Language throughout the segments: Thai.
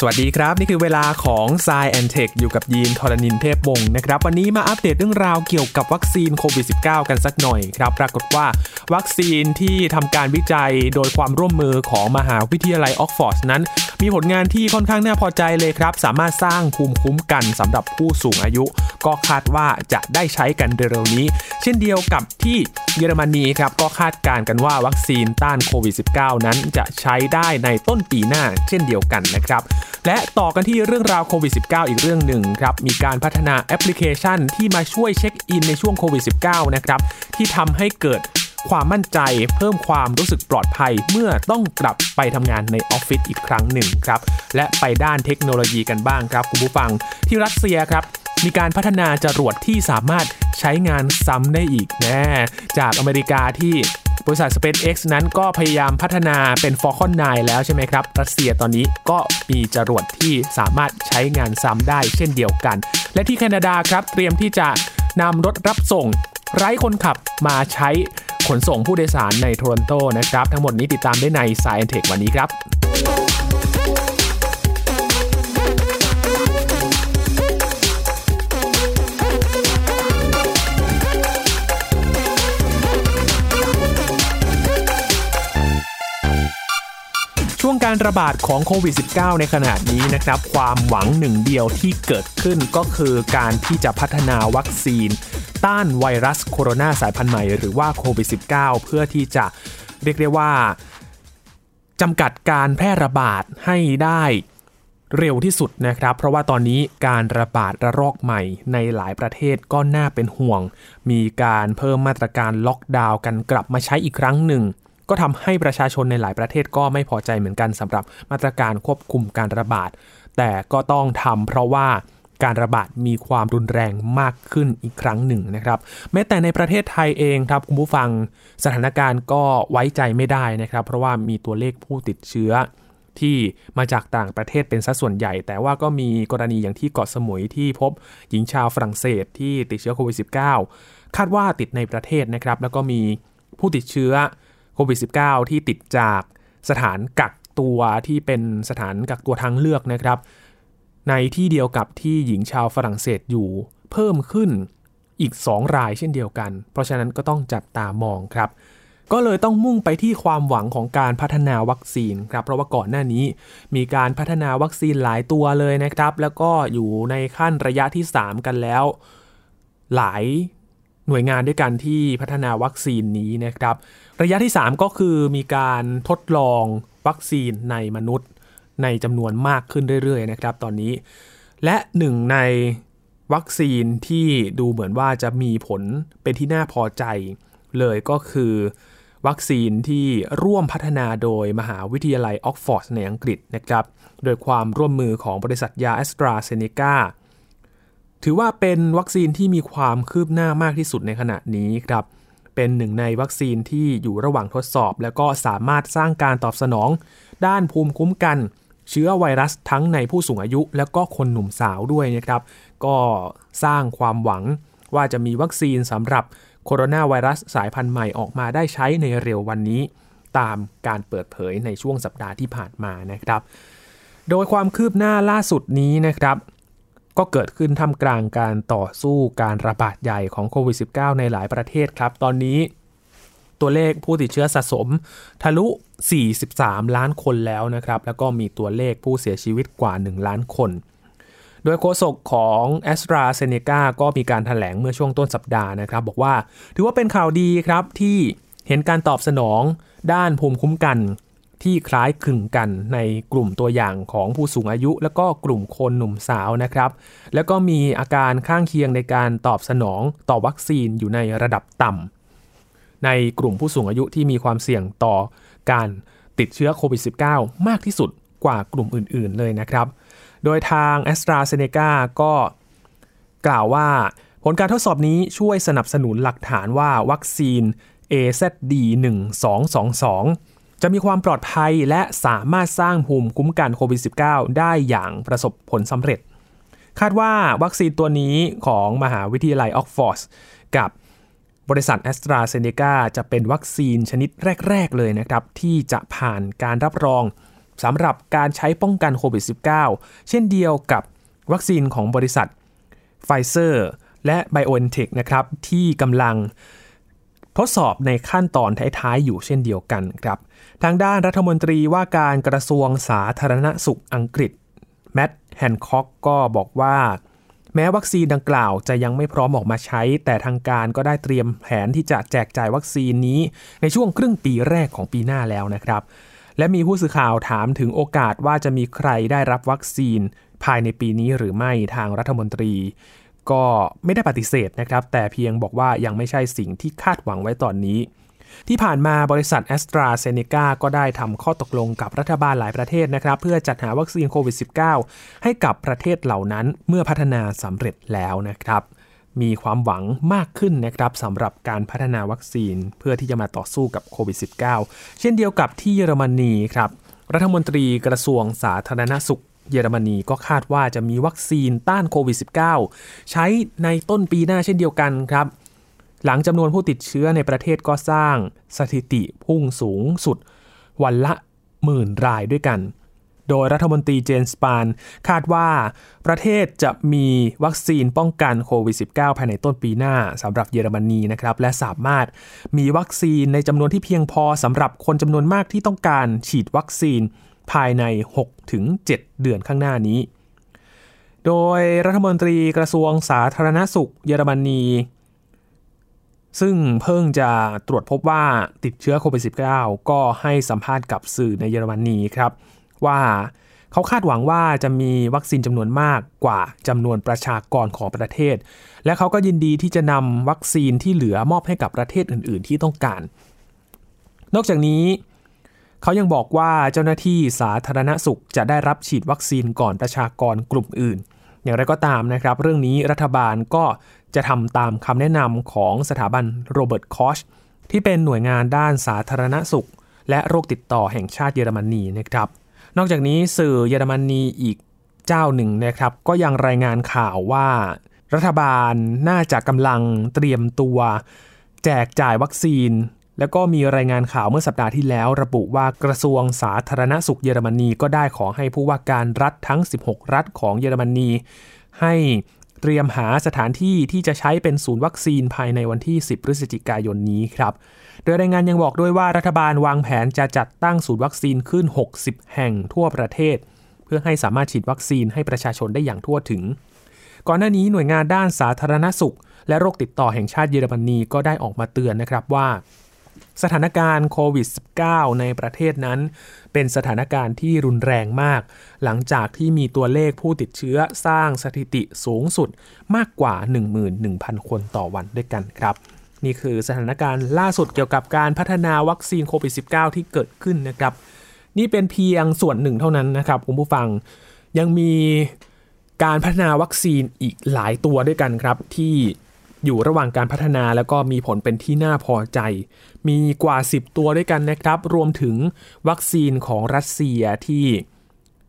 สวัสดีครับ นี่คือเวลาของ s ซแอนเทคอยู่กับยีนทรณินเทพวงศ์นะครับ วันนี้มาอัปเดตเรื่องราวเกี่ยวกับวัคซีนโควิด -19 กันสักหน่อยครับ ปรากฏว่าวัคซีนที่ทำการวิจัยโดยความร่วมมือของมหาวิทยาลัยออกซ์ฟอร์ดนั้น มีผลงานที่ค่อนข้างน่าพอใจเลยครับ สามารถสร้างภูมิคุ้มกันสำหรับผู้สูงอายุ ก็คาดว่าจะได้ใช้กันเร็วๆนี้ เช่นเดียวกับที่เยอรมนีครับก็คาดการณ์กันว่าวัคซีนต้านโควิด -19 นั้นจะใช้ได้ในต้นปีหน้าเช่นเดียวกันนะครับและต่อกันที่เรื่องราวโควิด -19 อีกเรื่องหนึ่งครับมีการพัฒนาแอปพลิเคชันที่มาช่วยเช็คอินในช่วงโควิด -19 นะครับที่ทำให้เกิดความมั่นใจเพิ่มความรู้สึกปลอดภัยเมื่อต้องกลับไปทำงานในออฟฟิศอีกครั้งหนึ่งครับ และไปด้านเทคโนโลยีกันบ้างครับ คุณผู้ฟังที่รัสเซียครับ มีการพัฒนาจรวดที่สามารถใช้งานซ้ำได้อีก นอกจากอเมริกาที่ บริษัท SpaceX นั้นก็พยายามพัฒนาเป็น Falcon 9 แล้วใช่ไหมครับ รัสเซียตอนนี้ก็มีจรวดที่สามารถใช้งานซ้ำได้เช่นเดียวกัน และที่แคนาดาครับเตรียมที่จะนำรถรับส่ง ไร้คนขับมาใช้ขนส่งผู้โดยสารในโทรอนโตนะครับ ทั้งหมดนี้ติดตามได้ใน s ายเทควันนี้ครับ ช่วงการระบาดของโควิด -19 ในขณะนี้นะครับ ความหวังหนึ่งเดียวที่เกิดขึ้นก็คือการที่จะพัฒนาวัคซีน ต้านไวรัสโคโรนาสายพันธุ์ใหม่ หรือว่าโควิด -19 เพื่อที่จะเรียกได้ว่าจำกัดการแพร่ระบาดให้ได้เร็วที่สุดนะครับ เพราะว่าตอนนี้การระบาดระลอกใหม่ในหลายประเทศก็น่าเป็นห่วง มีการเพิ่มมาตรการล็อกดาวน์กันกลับมาใช้อีกครั้งหนึ่ง ก็ทำให้ประชาชนในหลายประเทศก็ไม่พอใจเหมือนกันสำหรับมาตรการควบคุมการระบาด แต่ก็ต้องทำเพราะว่าการระบาดมีความรุนแรงมากขึ้นอีกครั้งหนึ่งนะครับ แม้แต่ในประเทศไทยเองครับคุณผู้ฟังสถานการณ์ก็ไว้ใจไม่ได้นะครับ เพราะว่ามีตัวเลขผู้ติดเชื้อที่มาจากต่างประเทศเป็นสัดส่วนใหญ่ แต่ว่าก็มีกรณีอย่างที่เกาะสมุยที่พบหญิงชาวฝรั่งเศสที่ติดเชื้อโควิด -19 คาดว่าติดในประเทศนะครับ แล้วก็มีผู้ติดเชื้อ โควิด -19 ที่ติดจากสถานกักตัวที่เป็นสถานกักตัวทางเลือกนะครับ ในที่เดียวกับที่หญิงชาวฝรั่งเศสอยู่เพิ่มขึ้นอีก 2 รายเช่นเดียวกัน เพราะฉะนั้นก็ต้องจับตามองครับ ก็เลยต้องมุ่งไปที่ความหวังของการพัฒนาวัคซีนครับ เพราะว่าก่อนหน้านี้มีการพัฒนาวัคซีนหลายตัวเลยนะครับ แล้วก็อยู่ในขั้นระยะที่ 3 กันแล้ว หลายหน่วยงานด้วยกันที่พัฒนาวัคซีนนี้นะครับ ระยะที่ 3 ก็คือมีการทดลองวัคซีนในมนุษย์ในจำนวนมากขึ้นเรื่อยๆนะครับตอนนี้ และหนึ่งในวัคซีนที่ดูเหมือนว่าจะมีผลเป็นที่น่าพอใจเลยก็คือ วัคซีนที่ร่วมพัฒนาโดยมหาวิทยาลัยออกฟอร์ดในอังกฤษนะครับ โดยความร่วมมือของบริษัทยาแอสตราเซเนกาถือว่าเป็นวัคซีนที่มีความคืบหน้ามากที่สุดในขณะนี้ครับ เป็นหนึ่งในวัคซีนที่อยู่ระหว่างทดสอบ แล้วก็สามารถสร้างการตอบสนอง ด้านภูมิคุ้มกัน เชื้อไวรัสทั้งในผู้สูงอายุ แล้วก็คนหนุ่มสาวด้วยนะครับ ก็สร้างความหวังว่าจะมีวัคซีนสำหรับโคโรนาไวรัสสายพันธุ์ใหม่ออกมาได้ใช้ในเร็ววันนี้ ตามการเปิดเผยในช่วงสัปดาห์ที่ผ่านมานะครับ โดยความคืบหน้าล่าสุดนี้นะครับ ก็เกิดขึ้นท่ามกลางการต่อสู้การระบาดใหญ่ของโควิด -19 ในหลายประเทศครับ ตอนนี้ตัวเลขผู้ติดเชื้อสะสม ทะลุ 43 ล้านคนแล้วนะครับ แล้วก็มีตัวเลขผู้เสียชีวิตกว่า 1 ล้านคน โดยโฆษกของ a s t r a z เซ e c a ก็มีการถแถลงเมื่อช่วงต้นสัปดาห์นะครับ บอกว่าถือว่าเป็นข่าวดีครับที่เห็นการตอบสนองด้านภูมิคุ้มกัน ที่คล้ายคลึงกันในกลุ่มตัวอย่างของผู้สูงอายุ แล้วก็กลุ่มคนหนุ่มสาวนะครับ แล้วก็มีอาการข้างเคียงในการตอบสนองต่อวัคซีนอยู่ในระดับต่ำในกลุ่มผู้สูงอายุที่มีความเสี่ยงต่อการติดเชื้อโควิด -19 มากที่สุดกว่ากลุ่มอื่น ๆ เลยนะครับ โดยทาง a s t r a z เซ e c a ก็กล่าวว่าผลการทดสอบนี้ช่วยสนับสนุนหลักฐานว่าวัคซีน AZD1222 จะมีความปลอดภัยและสามารถสร้างภูมิคุ้มกันโควิด -19 ได้อย่างประสบผลสำเร็จ คาดว่าวัคซีนตัวนี้ของมหาวิทยาลัยออกซ์ฟอร์ดกับบริษัทแอสตราเซเนกาจะเป็นวัคซีนชนิดแรก ๆ เลยนะครับ ที่จะผ่านการรับรองสำหรับการใช้ป้องกันโควิด -19 เช่นเดียวกับวัคซีนของบริษัทไฟเซอร์และ BioNTech นะครับ ที่กำลัง ทดสอบในขั้นตอนท้ายๆ อยู่เช่นเดียวกันครับ ทางด้านรัฐมนตรีว่าการกระทรวงสาธารณสุขอังกฤษแมตต์แฮนคอกก็บอกว่าแม้วัคซีนดังกล่าวจะยังไม่พร้อมออกมาใช้ แต่ทางการก็ได้เตรียมแผนที่จะแจกจ่ายวัคซีนนี้ ในช่วงครึ่งปีแรกของปีหน้าแล้วนะครับ และมีผู้สื่อข่าวถามถึงโอกาสว่าจะมีใครได้รับวัคซีน ภายในปีนี้หรือไม่ทางรัฐมนตรี ก็ไม่ได้ปฏิเสธนะครับ แต่เพียงบอกว่ายังไม่ใช่สิ่งที่คาดหวังไว้ตอนนี้ ที่ผ่านมาบริษัทแอสตราเซเนกาก็ได้ทำข้อตกลงกับรัฐบาลหลายประเทศนะครับ เพื่อจัดหาวัคซีนโควิด -19 ให้กับประเทศเหล่านั้นเมื่อพัฒนาสำเร็จแล้วนะครับมีความหวังมากขึ้นนะครับสำหรับการพัฒนาวัคซีนเพื่อที่จะมาต่อสู้กับโควิด -19 เช่นเดียวกับที่เยอรมนีครับ รัฐมนตรีกระทรวงสาธารณสุข เยอรมนีก็คาดว่าจะมีวัคซีนต้านโควิด -19 ใช้ในต้นปีหน้าเช่นเดียวกันครับ หลังจำนวนผู้ติดเชื้อในประเทศก็สร้างสถิติพุ่งสูงสุด วันละหมื่นรายด้วยกัน โดยรัฐมนตรีเจนสปานคาดว่าประเทศจะมีวัคซีนป้องกันโควิด -19 ภายในต้นปีหน้าสำหรับเยอรมนีนะครับ และสามารถมีวัคซีนในจำนวนที่เพียงพอสำหรับคนจำนวนมากที่ต้องการฉีดวัคซีน ภายใน 6-7 เดือนข้างหน้านี้ โดยรัฐมนตรีกระทรวงสาธารณสุขเยอรมนี ซึ่งเพิ่งจะตรวจพบว่าติดเชื้อโควิด -19 ก็ให้สัมภาษณ์กับสื่อในเยอรมนีครับ ว่าเขาคาดหวังว่าจะมีวัคซีนจำนวนมากกว่าจำนวนประชากรของประเทศ และเขาก็ยินดีที่จะนำวัคซีนที่เหลือมอบให้กับประเทศอื่น ๆ ที่ต้องการ นอกจากนี้ เขายังบอกว่าเจ้าหน้าที่สาธารณสุขจะได้รับฉีดวัคซีนก่อนประชากรกลุ่มอื่น อย่างไรก็ตามนะครับ เรื่องนี้รัฐบาลก็จะทำตามคำแนะนำของสถาบันโรเบิร์ตคอชที่เป็นหน่วยงานด้านสาธารณสุข และโรคติดต่อแห่งชาติเยอรมนีนะครับ นอกจากนี้สื่อเยอรมนีอีกเจ้าหนึ่งนะครับ ก็ยังรายงานข่าวว่า รัฐบาลน่าจะกำลังเตรียมตัว แจกจ่ายวัคซีน แล้วก็มีรายงานข่าวเมื่อสัปดาห์ที่แล้ว ระบุว่ากระทรวงสาธารณสุขเยอรมนีก็ได้ขอให้ผู้ว่าการรัฐทั้ง 16 รัฐของเยอรมนี ให้เตรียมหาสถานที่ที่จะใช้เป็นศูนย์วัคซีนภายในวันที่ 10 พฤศจิกายนนี้ครับ โดยรายงานยังบอกด้วยว่ารัฐบาลวางแผนจะจัดตั้งศูนย์วัคซีนขึ้น 60 แห่งทั่วประเทศ เพื่อให้สามารถฉีดวัคซีนให้ประชาชนได้อย่างทั่วถึง ก่อนหน้านี้หน่วยงานด้านสาธารณสุข และโรคติดต่อแห่งชาติเยอรมนีก็ได้ออกมาเตือนนะครับว่า สถานการณ์โควิด -19 ในประเทศนั้น เป็นสถานการณ์ที่รุนแรงมาก หลังจากที่มีตัวเลขผู้ติดเชื้อสร้างสถิติสูงสุดมากกว่า 11,000 คนต่อวันด้วยกันครับนี่คือสถานการณ์ล่าสุดเกี่ยวกับการพัฒนาวัคซีนโควิด -19 ที่เกิดขึ้นนะครับ นี่เป็นเพียงส่วนหนึ่งเท่านั้นนะครับคุณผู้ฟังยังมีการพัฒนาวัคซีนอีกหลายตัวด้วยกันครับ ที่ อยู่ระหว่างการพัฒนาแล้วก็มีผลเป็นที่น่าพอใจ มีกว่า 10 ตัวด้วยกันนะครับ รวมถึงวัคซีนของรัสเซียที่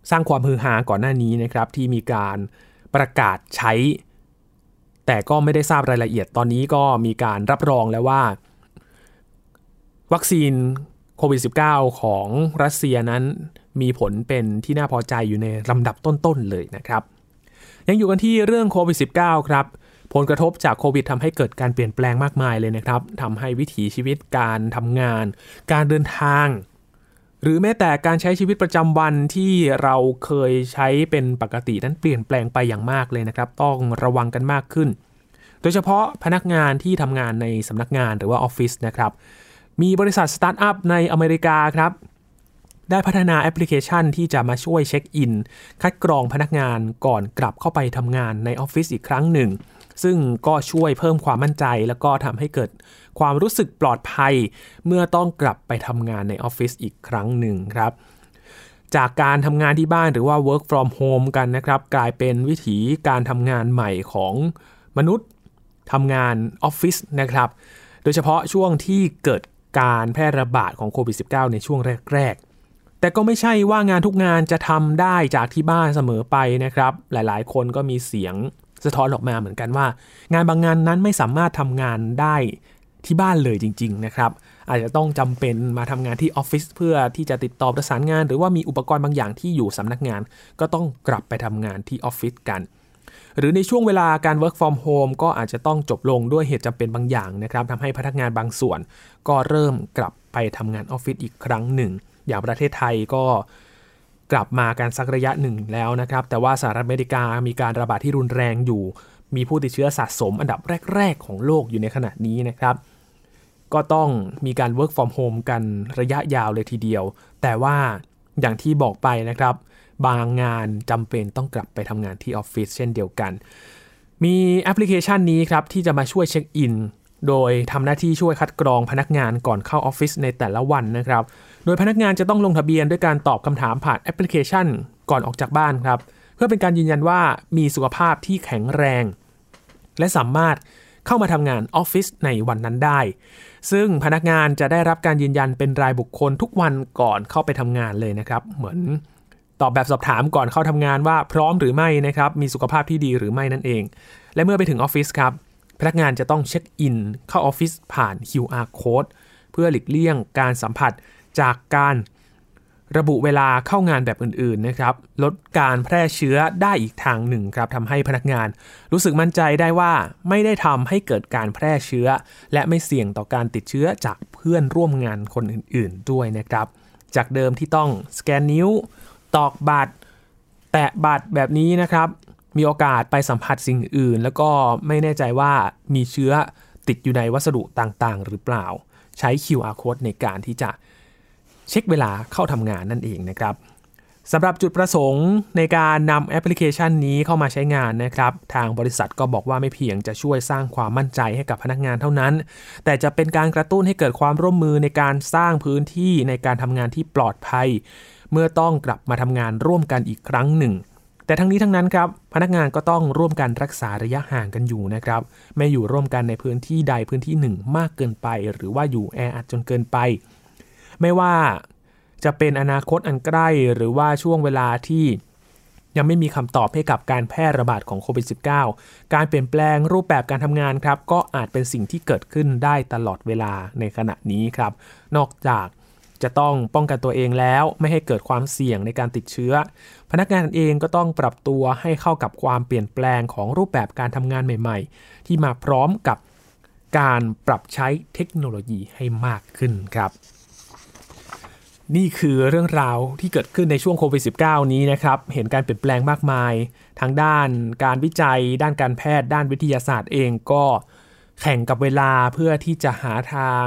สร้างความฮือฮาก่อนหน้านี้นะครับที่มีการประกาศใช้ แต่ก็ไม่ได้ทราบรายละเอียดตอนนี้ก็มีการรับรองแล้วว่า วัคซีนโควิด -19 ของรัสเซียนั้นมีผลเป็นที่น่าพอใจอยู่ในลำดับต้นๆเลยนะครับ ยังอยู่กันที่เรื่องโควิด -19 ครับ ผลกระทบจากโควิดทำให้เกิดการเปลี่ยนแปลงมากมายเลยนะครับทำให้วิถีชีวิตการทำงาน การเดินทาง หรือแม้แต่การใช้ชีวิตประจำวันที่เราเคยใช้เป็นปกตินั้นเปลี่ยนแปลงไปอย่างมากเลยนะครับ ต้องระวังกันมากขึ้น โดยเฉพาะพนักงานที่ทำงานในสำนักงานหรือว่าออฟฟิศนะครับ มีบริษัทสตาร์ทอัพในอเมริกาครับได้พัฒนาแอปพลิเคชันที่จะมาช่วยเช็คอิน คัดกรองพนักงานก่อนกลับเข้าไปทำงานในออฟฟิศอีกครั้งหนึ่ง ซึ่งก็ช่วยเพิ่มความมั่นใจ แล้วก็ทำให้เกิดความรู้สึกปลอดภัย เมื่อต้องกลับไปทำงานในออฟฟิศอีกครั้งหนึ่งครับ จากการทำงานที่บ้านหรือว่า work from home กันนะครับ กลายเป็นวิถีการทำงานใหม่ของมนุษย์ทำงานออฟฟิศนะครับ โดยเฉพาะช่วงที่เกิดการแพร่ระบาดของโควิด -19 ในช่วงแรก ๆแต่ก็ไม่ใช่ว่างานทุกงานจะทำได้จากที่บ้านเสมอไปนะครับ หลายๆ คนก็มีเสียง สะท้อนออกมาเหมือนกันว่า งานบางงานนั้นไม่สามารถทำงานได้ที่บ้านเลยจริง ๆ นะครับ อาจจะต้องจำเป็นมาทำงานที่ออฟฟิศเพื่อที่จะติดต่อประสานงาน หรือว่ามีอุปกรณ์บางอย่างที่อยู่สำนักงาน ก็ต้องกลับไปทำงานที่ออฟฟิศกัน หรือในช่วงเวลาการ work from home ก็อาจจะต้องจบลงด้วยเหตุจำเป็นบางอย่างนะครับทำให้พนักงานบางส่วน ก็เริ่มกลับไปทำงานออฟฟิศอีกครั้งหนึ่ง อย่างประเทศไทยก็ กลับมากันสักระยะหนึ่งแล้วนะครับ แต่ว่าสหรัฐอเมริกามีการระบาดที่รุนแรงอยู่ มีผู้ติดเชื้อสะสมอันดับแรก ๆ ของโลกอยู่ในขณะนี้นะครับ ก็ต้องมีการ work from home กันระยะยาวเลยทีเดียว แต่ว่าอย่างที่บอกไปนะครับ บางงานจำเป็นต้องกลับไปทำงานที่ออฟฟิศเช่นเดียวกัน มีแอปพลิเคชันนี้ครับที่จะมาช่วยเช็คอินโดยทำหน้าที่ช่วยคัดกรองพนักงานก่อนเข้าออฟฟิศในแต่ละวันนะครับ โดยพนักงานจะต้องลงทะเบียนด้วยการตอบคำถามผ่านแอปพลิเคชัน ก่อนออกจากบ้านครับ เพื่อเป็นการยืนยันว่ามีสุขภาพที่แข็งแรง และสามารถเข้ามาทำงานออฟฟิศในวันนั้นได้ ซึ่งพนักงานจะได้รับการยืนยันเป็นรายบุคคลทุกวันก่อนเข้าไปทำงานเลยนะครับ เหมือนตอบแบบสอบถามก่อนเข้าทำงานว่าพร้อมหรือไม่นะครับ มีสุขภาพที่ดีหรือไม่นั่นเอง และเมื่อไปถึงออฟฟิศครับ พนักงานจะต้องเช็คอินเข้าออฟฟิศผ่าน QR code เพื่อหลีกเลี่ยงการสัมผัส จากการระบุเวลาเข้างานแบบอื่นๆนะครับ ลดการแพร่เชื้อได้อีกทางหนึ่งครับทำให้พนักงาน รู้สึกมั่นใจได้ว่าไม่ได้ทำให้เกิดการแพร่เชื้อ และไม่เสี่ยงต่อการติดเชื้อจากเพื่อนร่วมงานคนอื่นๆ ด้วยนะครับ จากเดิมที่ต้องสแกนนิ้ว ตอกบัตร แตะบัตรแบบนี้นะครับ มีโอกาสไปสัมผัสสิ่งอื่น แล้วก็ไม่แน่ใจว่ามีเชื้อติดอยู่ในวัสดุต่างๆ หรือเปล่า ใช้ QR code ในการที่จะ เช็คเวลาเข้าทำงานนั่นเองนะครับสำหรับจุดประสงค์ในการนำแอปพลิเคชันนี้เข้ามาใช้งานนะครับ ทางบริษัทก็บอกว่าไม่เพียงจะช่วยสร้างความมั่นใจให้กับพนักงานเท่านั้น แต่จะเป็นการกระตุ้นให้เกิดความร่วมมือในการสร้างพื้นที่ในการทำงานที่ปลอดภัย เมื่อต้องกลับมาทำงานร่วมกันอีกครั้งหนึ่ง แต่ทั้งนี้ทั้งนั้นครับ พนักงานก็ต้องร่วมกันรักษาระยะห่างกันอยู่นะครับ ไม่อยู่ร่วมกันในพื้นที่ใดพื้นที่หนึ่ง มากเกินไป หรือว่าอยู่แออัดจนเกินไป ไม่ว่าจะเป็นอนาคตอันใกล้หรือว่าช่วงเวลาที่ยังไม่มีคำตอบให้กับการแพร่ระบาดของโควิด -19 การเปลี่ยนแปลงรูปแบบการทำงานครับ ก็อาจเป็นสิ่งที่เกิดขึ้นได้ตลอดเวลาในขณะนี้ครับ นอกจากจะต้องป้องกันตัวเองแล้วไม่ให้เกิดความเสี่ยงในการติดเชื้อ พนักงานเองก็ต้องปรับตัวให้เข้ากับความเปลี่ยนแปลงของรูปแบบการทำงานใหม่ ๆ ที่มาพร้อมกับการปรับใช้เทคโนโลยีให้มากขึ้นครับ นี่คือเรื่องราวที่เกิดขึ้นในช่วงโควิด -19 นี้นะครับ เห็นการเปลี่ยนแปลงมากมาย ทางด้านการวิจัย ด้านการแพทย์ ด้านวิทยาศาสตร์เองก็แข่งกับเวลาเพื่อที่จะหาทาง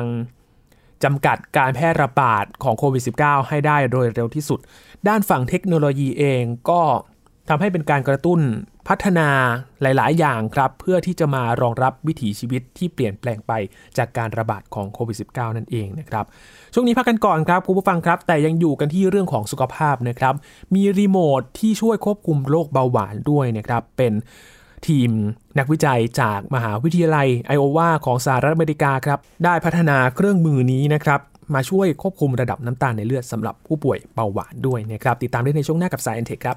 จำกัดการแพร่ระบาดของโควิด -19 ให้ได้โดยเร็วที่สุด ด้านฝั่งเทคโนโลยีเองก็ทำให้เป็นการกระตุ้น พัฒนาหลาย ๆ อย่างครับ เพื่อที่จะมารองรับวิถีชีวิตที่เปลี่ยนแปลงไปจากการระบาดของโควิด -19 นั่นเองนะครับ ช่วงนี้พักกันก่อนครับคุณผู้ฟังครับ แต่ยังอยู่กันที่เรื่องของสุขภาพนะครับ มีรีโมทที่ช่วยควบคุมโรคเบาหวานด้วยนะครับ เป็นทีมนักวิจัยจากมหาวิทยาลัยไอโอวาของสหรัฐอเมริกาครับ ได้พัฒนาเครื่องมือนี้นะครับมาช่วยควบคุมระดับน้ำตาลในเลือดสำหรับผู้ป่วยเบาหวานด้วยนะครับ ติดตามได้ในช่วงหน้ากับสายเอ็นเทคครับ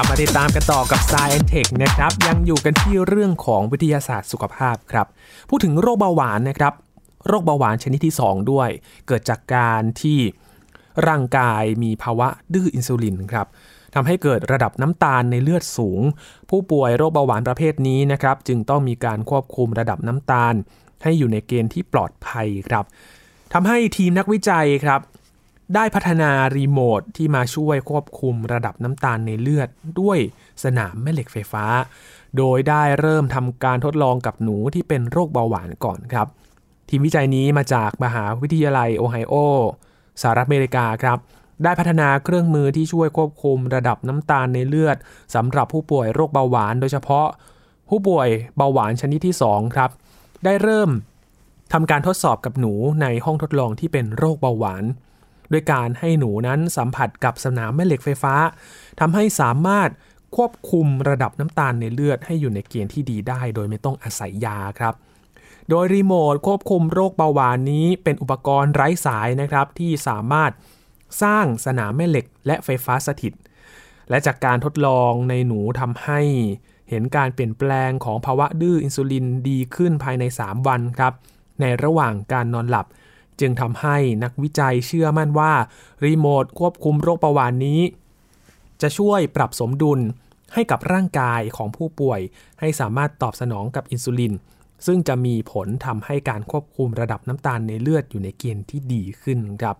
ลับมาติดตามกันต่อกับ Science Tech นะครับ ยังอยู่กันที่เรื่องของวิทยาศาสตร์สุขภาพครับ พูดถึงโรคเบาหวานนะครับ โรคเบาหวานชนิดที่ 2 ด้วย เกิดจากการที่ร่างกายมีภาวะดื้ออินซูลินครับทำให้เกิดระดับน้ำตาลในเลือดสูง ผู้ป่วยโรคเบาหวานประเภทนี้นะครับ จึงต้องมีการควบคุมระดับน้ำตาล ให้อยู่ในเกณฑ์ที่ปลอดภัยครับทำให้ทีมนักวิจัยครับ ได้พัฒนารีโมทที่มาช่วยควบคุมระดับน้ำตาลในเลือดด้วยสนามแม่เหล็กไฟฟ้า โดยได้เริ่มทำการทดลองกับหนูที่เป็นโรคเบาหวานก่อนครับ ทีมวิจัยนี้มาจากมหาวิทยาลัยโอไฮโอสหรัฐอเมริกาครับได้พัฒนาเครื่องมือที่ช่วยควบคุมระดับน้ำตาลในเลือดสำหรับผู้ป่วยโรคเบาหวาน โดยเฉพาะ ผู้ป่วยเบาหวานชนิดที่ 2 ครับ ได้เริ่มทำการทดสอบกับหนูในห้องทดลองที่เป็นโรคเบาหวาน ด้วยการให้หนูนั้นสัมผัสกับสนามแม่เหล็กไฟฟ้าทำให้สามารถควบคุมระดับน้ำตาลในเลือดให้อยู่ในเกณฑ์ที่ดีได้ โดยไม่ต้องอาศัยยาครับ โดยรีโมทควบคุมโรคเบาหวานนี้เป็นอุปกรณ์ไร้สายนะครับ ที่สามารถสร้างสนามแม่เหล็กและไฟฟ้าสถิต และจากการทดลองในหนูทำให้เห็นการเปลี่ยนแปลงของภาวะดื้ออินซูลินดีขึ้นภายใน 3 วันครับ ในระหว่างการนอนหลับ จึงทำให้นักวิจัยเชื่อมั่นว่า รีโมทควบคุมโรคเบาหวานนี้ จะช่วยปรับสมดุลให้กับร่างกายของผู้ป่วย ให้สามารถตอบสนองกับอินซูลิน ซึ่งจะมีผลทำให้การควบคุมระดับน้ำตาลในเลือดอยู่ในเกณฑ์ที่ดีขึ้นครับ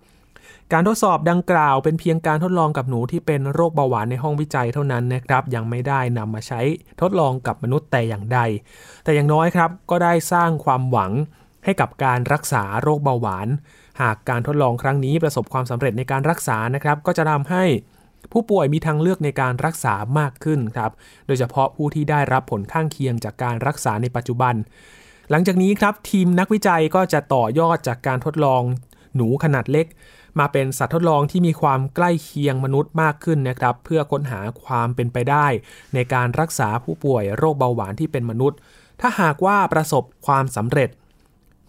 การทดสอบดังกล่าวเป็นเพียงการทดลองกับหนูที่เป็นโรคเบาหวานในห้องวิจัยเท่านั้นนะครับ ยังไม่ได้นำมาใช้ทดลองกับมนุษย์แต่อย่างใด แต่อย่างน้อยครับก็ได้สร้างความหวัง ให้กับการรักษาโรคเบาหวาน หากการทดลองครั้งนี้ประสบความสำเร็จในการรักษานะครับ ก็จะทำให้ผู้ป่วยมีทางเลือกในการรักษามากขึ้นครับ โดยเฉพาะผู้ที่ได้รับผลข้างเคียงจากการรักษาในปัจจุบัน หลังจากนี้ครับทีมนักวิจัยก็จะต่อยอดจากการทดลองหนูขนาดเล็ก มาเป็นสัตว์ทดลองที่มีความใกล้เคียงมนุษย์มากขึ้นนะครับ เพื่อค้นหาความเป็นไปได้ ในการรักษาผู้ป่วยโรคเบาหวานที่เป็นมนุษย์ ถ้าหากว่าประสบความสำเร็จ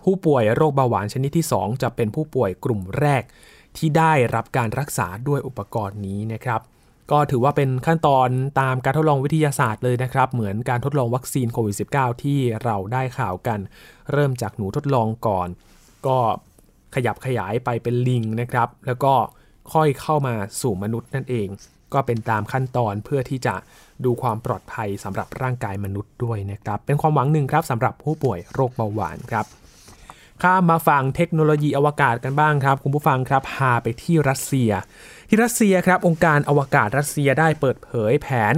ผู้ป่วยโรคเบาหวานชนิดที่ 2 จะเป็นผู้ป่วยกลุ่มแรก ที่ได้รับการรักษาด้วยอุปกรณ์นี้นะครับ ก็ถือว่าเป็นขั้นตอนตามการทดลองวิทยาศาสตร์เลยนะครับ เหมือนการทดลองวัคซีนโควิด -19 ที่เราได้ข่าวกัน เริ่มจากหนูทดลองก่อน ก็ขยับขยายไปเป็นลิงนะครับ แล้วก็ค่อยเข้ามาสู่มนุษย์นั่นเอง ก็เป็นตามขั้นตอนเพื่อที่จะดูความปลอดภัยสำหรับร่างกายมนุษย์ด้วยนะครับ เป็นความหวังหนึ่งครับสำหรับผู้ป่วยโรคเบาหวานครับ ข้ามมาฟังเทคโนโลยีอวกาศกันบ้างครับ คุณผู้ฟังครับพาไปที่รัสเซีย ที่รัสเซียครับองค์การอวกาศรัสเซียได้เปิดเผยแผน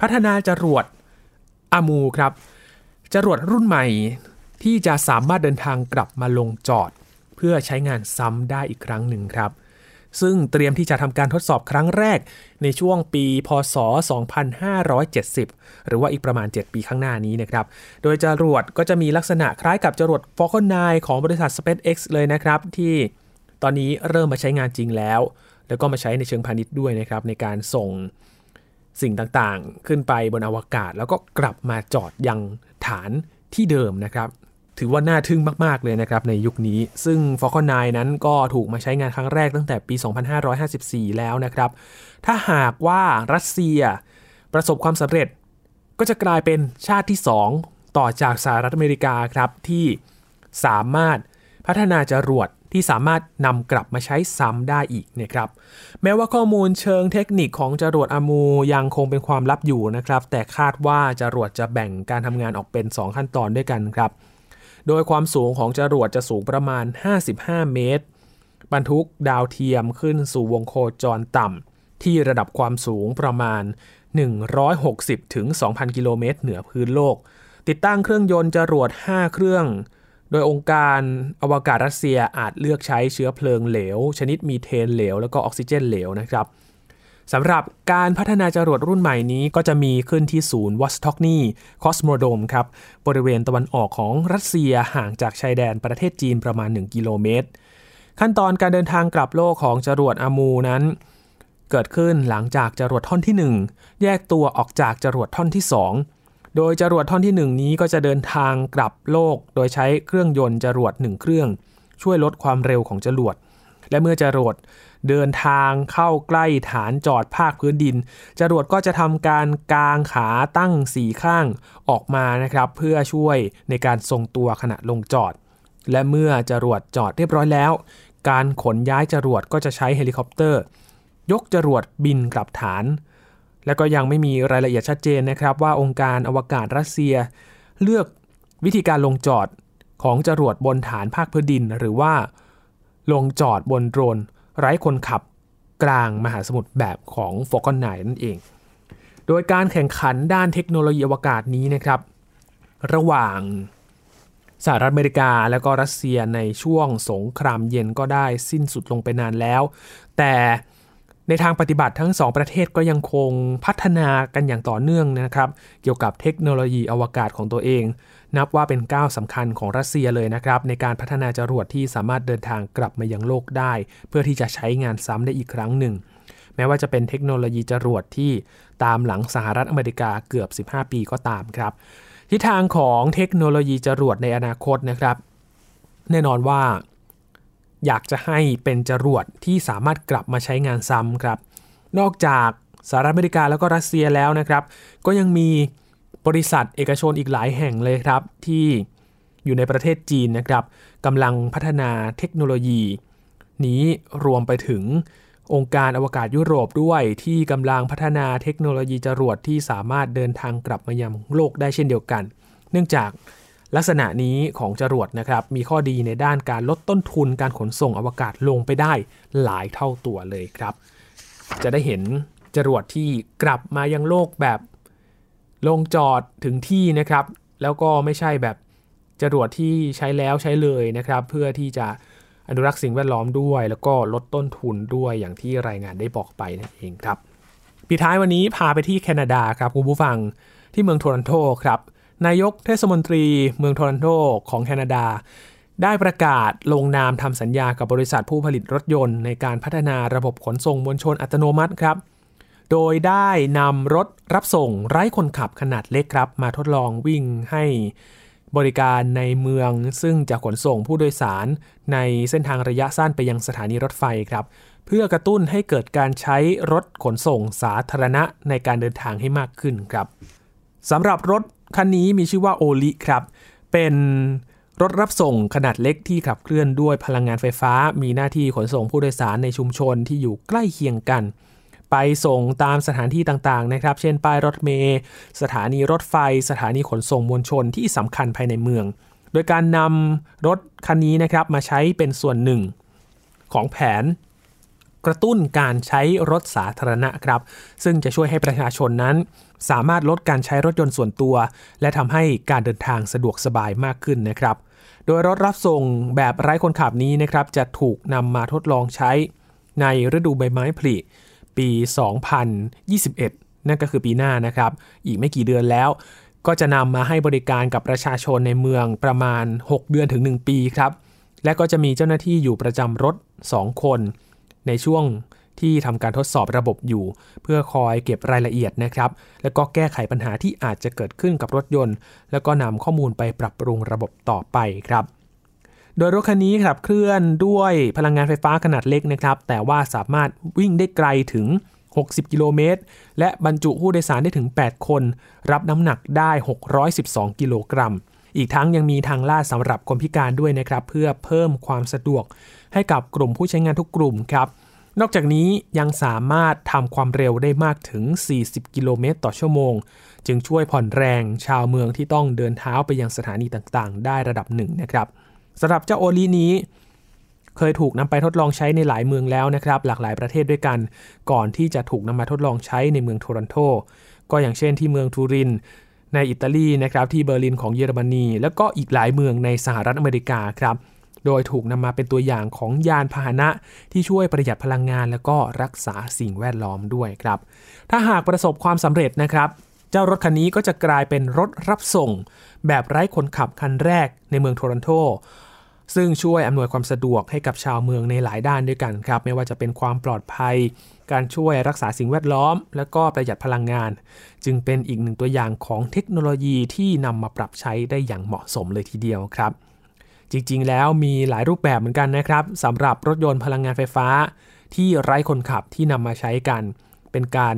พัฒนาจรวดอามูครับจรวดรุ่นใหม่ที่จะสามารถเดินทางกลับมาลงจอด เพื่อใช้งานซ้ำได้อีกครั้งหนึ่งครับ ซึ่งเตรียมที่จะทำการทดสอบครั้งแรกในช่วงปี พศ 2570 หรือว่าอีกประมาณ 7 ปีข้างหน้านี้นะครับ โดยจรวดก็จะมีลักษณะคล้ายกับจรวด Falcon 9 ของบริษัท SpaceX เลยนะครับ ที่ตอนนี้เริ่มมาใช้งานจริงแล้ว แล้วก็มาใช้ในเชิงพาณิชย์ด้วยนะครับ ในการส่งสิ่งต่างๆ ขึ้นไปบนอวกาศ แล้วก็กลับมาจอดยังฐานที่เดิมนะครับ ถือว่าน่าทึ่งมาก ๆ เลยนะครับในยุคนี้ ซึ่ง Falcon 9 นั้นก็ถูกมาใช้งานครั้งแรกตั้งแต่ปี 2554 แล้วนะครับ ถ้าหากว่ารัสเซียประสบความสำเร็จ ก็จะกลายเป็นชาติที่ 2 ต่อจากสหรัฐอเมริกาครับที่สามารถพัฒนาจรวดที่สามารถนำกลับมาใช้ซ้ำได้อีกนะครับ แม้ว่าข้อมูลเชิงเทคนิคของจรวดอมูยังคงเป็นความลับอยู่นะครับ แต่คาดว่าจรวดจะแบ่งการทำงานออกเป็น 2 ขั้นตอนด้วยกันครับ โดยความสูงของจรวดจะสูงประมาณ 55 เมตร บรรทุกดาวเทียมขึ้นสู่วงโคจรต่ำที่ระดับความสูงประมาณ 160ถึง2,000 กิโลเมตรเหนือพื้นโลก ติดตั้งเครื่องยนต์จรวด 5 เครื่อง โดยองค์การอวกาศรัสเซียอาจเลือกใช้เชื้อเพลิงเหลว ชนิดมีเทนเหลว แล้วก็ออกซิเจนเหลวนะครับ สำหรับการพัฒนาจรวดรุ่นใหม่นี้ก็จะมีขึ้นที่ศูนย์วอสทอชนีคอสโมโดรมครับ บริเวณตะวันออกของรัสเซียห่างจากชายแดนประเทศจีนประมาณ 1 กิโลเมตร ขั้นตอนการเดินทางกลับโลกของจรวดอามูร์นั้น เกิดขึ้นหลังจากจรวดท่อนที่ 1 แยกตัวออกจากจรวดท่อนที่ 2 โดยจรวดท่อนที่ 1 นี้ก็จะเดินทางกลับโลก โดยใช้เครื่องยนต์จรวด1เครื่อง ช่วยลดความเร็วของจรวดและเมื่อจรวด เดินทางเข้าใกล้ฐานจอดภาคพื้นดิน จรวดก็จะทำการกางขาตั้งสี่ข้างออกมานะครับ เพื่อช่วยในการทรงตัวขณะลงจอด และเมื่อจรวดจอดเรียบร้อยแล้ว การขนย้ายจรวดก็จะใช้เฮลิคอปเตอร์ ยกจรวดบินกลับฐาน และก็ยังไม่มีรายละเอียดชัดเจนนะครับ ว่าองค์การอวกาศรัสเซีย เลือกวิธีการลงจอดของจรวดบนฐานภาคพื้นดิน หรือว่าลงจอดบนโดรน ไร้คนขับกลางมหาสมุทรแบบของ Falcon 9 นั่นเอง โดยการแข่งขันด้านเทคโนโลยีอวกาศนี้นะครับ ระหว่างสหรัฐอเมริกาและก็รัสเซียในช่วงสงครามเย็นก็ได้สิ้นสุดลงไปนานแล้ว แต่ในทางปฏิบัติทั้งสองประเทศก็ยังคงพัฒนากันอย่างต่อเนื่องนะครับ เกี่ยวกับเทคโนโลยีอวกาศของตัวเอง นับว่าเป็นก้าวสำคัญของรัสเซียเลยนะครับ ในการพัฒนาจรวดที่สามารถเดินทางกลับมายังโลกได้ เพื่อที่จะใช้งานซ้ำได้อีกครั้งหนึ่ง แม้ว่าจะเป็นเทคโนโลยีจรวดที่ตามหลังสหรัฐอเมริกาเกือบ 15 ปีก็ตามครับ ทิศทางของเทคโนโลยีจรวดในอนาคตนะครับ แน่นอนว่า อยากจะให้เป็นจรวดที่สามารถกลับมาใช้งานซ้ำครับ นอกจากสหรัฐอเมริกาแล้วก็รัสเซียแล้วนะครับ ก็ยังมี บริษัทเอกชนอีกหลายแห่งเลยครับ ที่อยู่ในประเทศจีนนะครับกำลังพัฒนาเทคโนโลยี นี้รวมไปถึงองค์การอวกาศยุโรปด้วยที่กำลังพัฒนาเทคโนโลยีจรวดที่สามารถเดินทางกลับมายังโลกได้เช่นเดียวกัน เนื่องจากลักษณะนี้ของจรวดนะครับ มีข้อดีในด้านการลดต้นทุนการขนส่งอวกาศลงไปได้หลายเท่าตัวเลยครับ จะได้เห็นจรวดที่กลับมายังโลกแบบ ลงจอดถึงที่นะครับ แล้วก็ไม่ใช่แบบจรวดที่ใช้แล้วใช้เลยนะครับ เพื่อที่จะอนุรักษ์สิ่งแวดล้อมด้วย แล้วก็ลดต้นทุนด้วยอย่างที่รายงานได้บอกไปนั่นเองครับปิดท้ายวันนี้พาไปที่แคนาดาครับคุณผู้ฟังที่เมืองโทรอนโตครับนายกเทศมนตรีเมืองโทรอนโตของแคนาดา ได้ประกาศลงนามทำสัญญากับบริษัทผู้ผลิตรถยนต์ในการพัฒนาระบบขนส่งมวลชนอัตโนมัติครับ โดยได้นำรถรับส่งไร้คนขับขนาดเล็กครับ มาทดลองวิ่งให้บริการในเมือง ซึ่งจะขนส่งผู้โดยสารในเส้นทางระยะสั้นไปยังสถานีรถไฟครับ เพื่อกระตุ้นให้เกิดการใช้รถขนส่งสาธารณะในการเดินทางให้มากขึ้นครับสำหรับรถคันนี้มีชื่อว่าโอลิครับ เป็นรถรับส่งขนาดเล็กที่ขับเคลื่อนด้วยพลังงานไฟฟ้า มีหน้าที่ขนส่งผู้โดยสารในชุมชนที่อยู่ใกล้เคียงกัน ไปส่งตามสถานที่ต่างๆนะครับ เช่นป้ายรถเมล์สถานีรถไฟ สถานีขนส่งมวลชนที่สำคัญภายในเมือง โดยการนำรถคันนี้นะครับมาใช้เป็นส่วนหนึ่งของแผนกระตุ้นการใช้รถสาธารณะครับ ซึ่งจะช่วยให้ประชาชนนั้น สามารถลดการใช้รถยนต์ส่วนตัว และทำให้การเดินทางสะดวกสบายมากขึ้นนะครับ โดยรถรับส่งแบบไร้คนขับนี้นะครับ จะถูกนำมาทดลองใช้ในฤดูใบไม้ผลิ ปี 2021 นั่นก็คือปีหน้านะครับ อีกไม่กี่เดือนแล้ว ก็จะนำมาให้บริการกับประชาชนในเมืองประมาณ 6 เดือนถึง 1 ปีครับ และก็จะมีเจ้าหน้าที่อยู่ประจำรถ 2 คน ในช่วงที่ทำการทดสอบระบบอยู่ เพื่อคอยเก็บรายละเอียดนะครับ แล้วก็แก้ไขปัญหาที่อาจจะเกิดขึ้นกับรถยนต์ แล้วก็นำข้อมูลไปปรับปรุงระบบต่อไปครับ โดยรถคันนี้ครับเคลื่อนด้วยพลังงานไฟฟ้าขนาดเล็กนะครับ แต่ว่าสามารถวิ่งได้ไกลถึง 60 กิโลเมตร และบรรจุผู้โดยสารได้ถึง 8 คน รับน้ำหนักได้ 612 กิโลกรัม อีกทั้งยังมีทางลาดสำหรับคนพิการด้วยนะครับ เพื่อเพิ่มความสะดวก ให้กับกลุ่มผู้ใช้งานทุกกลุ่มครับ นอกจากนี้ยังสามารถทำความเร็วได้มากถึง 40 กิโลเมตรต่อชั่วโมง จึงช่วยผ่อนแรงชาวเมืองที่ต้องเดินเท้าไปยังสถานีต่างๆ ได้ระดับหนึ่งนะครับ สำหรับเจ้าโอลีนี้ เคยถูกนำไปทดลองใช้ในหลายเมืองแล้วนะครับ หลากหลายประเทศด้วยกัน ก่อนที่จะถูกนำมาทดลองใช้ในเมืองโทรอนโต ก็อย่างเช่นที่เมืองทูริน ในอิตาลีนะครับที่เบอร์ลินของเยอรมนี แล้วก็อีกหลายเมืองในสหรัฐอเมริกาครับโดยถูกนำมาเป็นตัวอย่างของยานพาหนะที่ช่วยประหยัดพลังงานแล้วก็รักษาสิ่งแวดล้อมด้วยครับ ถ้าหากประสบความสำเร็จนะครับ เจ้ารถคันนี้ก็จะกลายเป็นรถรับส่ง แบบไร้คนขับคันแรกในเมืองโทรอนโต ซึ่งช่วยอำนวยความสะดวกให้กับชาวเมืองในหลายด้านด้วยกันครับ ไม่ว่าจะเป็นความปลอดภัย การช่วยรักษาสิ่งแวดล้อม และก็ประหยัดพลังงาน จึงเป็นอีกหนึ่งตัวอย่างของเทคโนโลยีที่นำมาปรับใช้ได้อย่างเหมาะสมเลยทีเดียวครับ จริงๆ แล้วมีหลายรูปแบบเหมือนกันนะครับสำหรับรถยนต์พลังงานไฟฟ้า ที่ไร้คนขับที่นำมาใช้กัน เป็นการ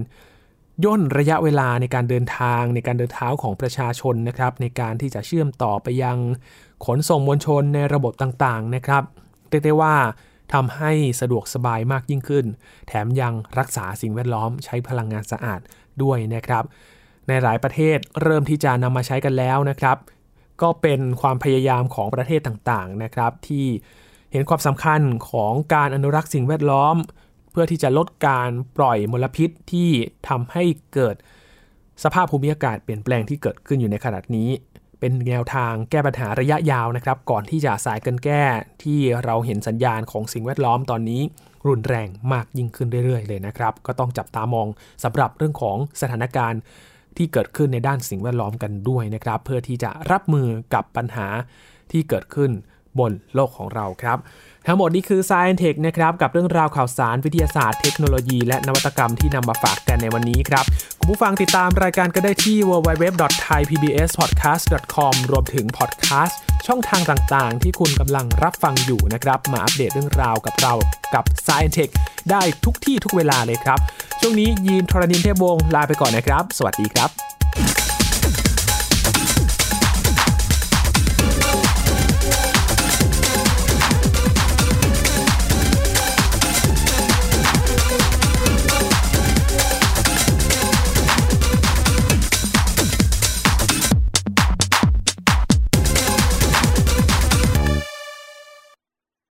ย่นระยะเวลาในการเดินทางในการเดินเท้าของประชาชนนะครับ ในการที่จะเชื่อมต่อไปยังขนส่งมวลชนในระบบต่างๆนะครับเรียกได้ว่าทำให้สะดวกสบายมากยิ่งขึ้น แถมยังรักษาสิ่งแวดล้อมใช้พลังงานสะอาดด้วยนะครับ ในหลายประเทศเริ่มที่จะนำมาใช้กันแล้วนะครับ ก็เป็นความพยายามของประเทศต่างๆนะครับ ที่เห็นความสำคัญของการอนุรักษ์สิ่งแวดล้อม พื่อที่จะลดการปล่อยมลพิษที่ทำให้เกิดสภาพภูมิอากาศเปลี่ยนแปลงที่เกิดขึ้นอยู่ในขณะนี้ เป็นแนวทางแก้ปัญหาระยะยาวนะครับ ก่อนที่จะสายกันแก้ที่เราเห็นสัญญาณของสิ่งแวดล้อมตอนนี้ รุนแรงมากยิ่งขึ้นเรื่อยๆ เลยนะครับ ก็ต้องจับตามองสำหรับเรื่องของสถานการณ์ที่เกิดขึ้นในด้านสิ่งแวดล้อมกันด้วยนะครับ เพื่อที่จะรับมือกับปัญหาที่เกิดขึ้น บนโลกของเราครับ ทั้งหมดนี้คือ Science Tech นะครับ กับเรื่องราวข่าวสารวิทยาศาสตร์เทคโนโลยีและนวัตกรรมที่นำมาฝากกันในวันนี้ครับคุณผู้ฟังติดตามรายการก็ได้ที่ www.thaipbspodcast.com รวมถึงพอดแคสต์ช่องทางต่างๆ ที่คุณกำลังรับฟังอยู่นะครับ มาอัปเดตเรื่องราวกับเรากับ Science Tech ได้ทุกที่ทุกเวลาเลยครับ ช่วงนี้ยีนทรณินเทพวงศ์ลาไปก่อนนะครับ สวัสดีครับ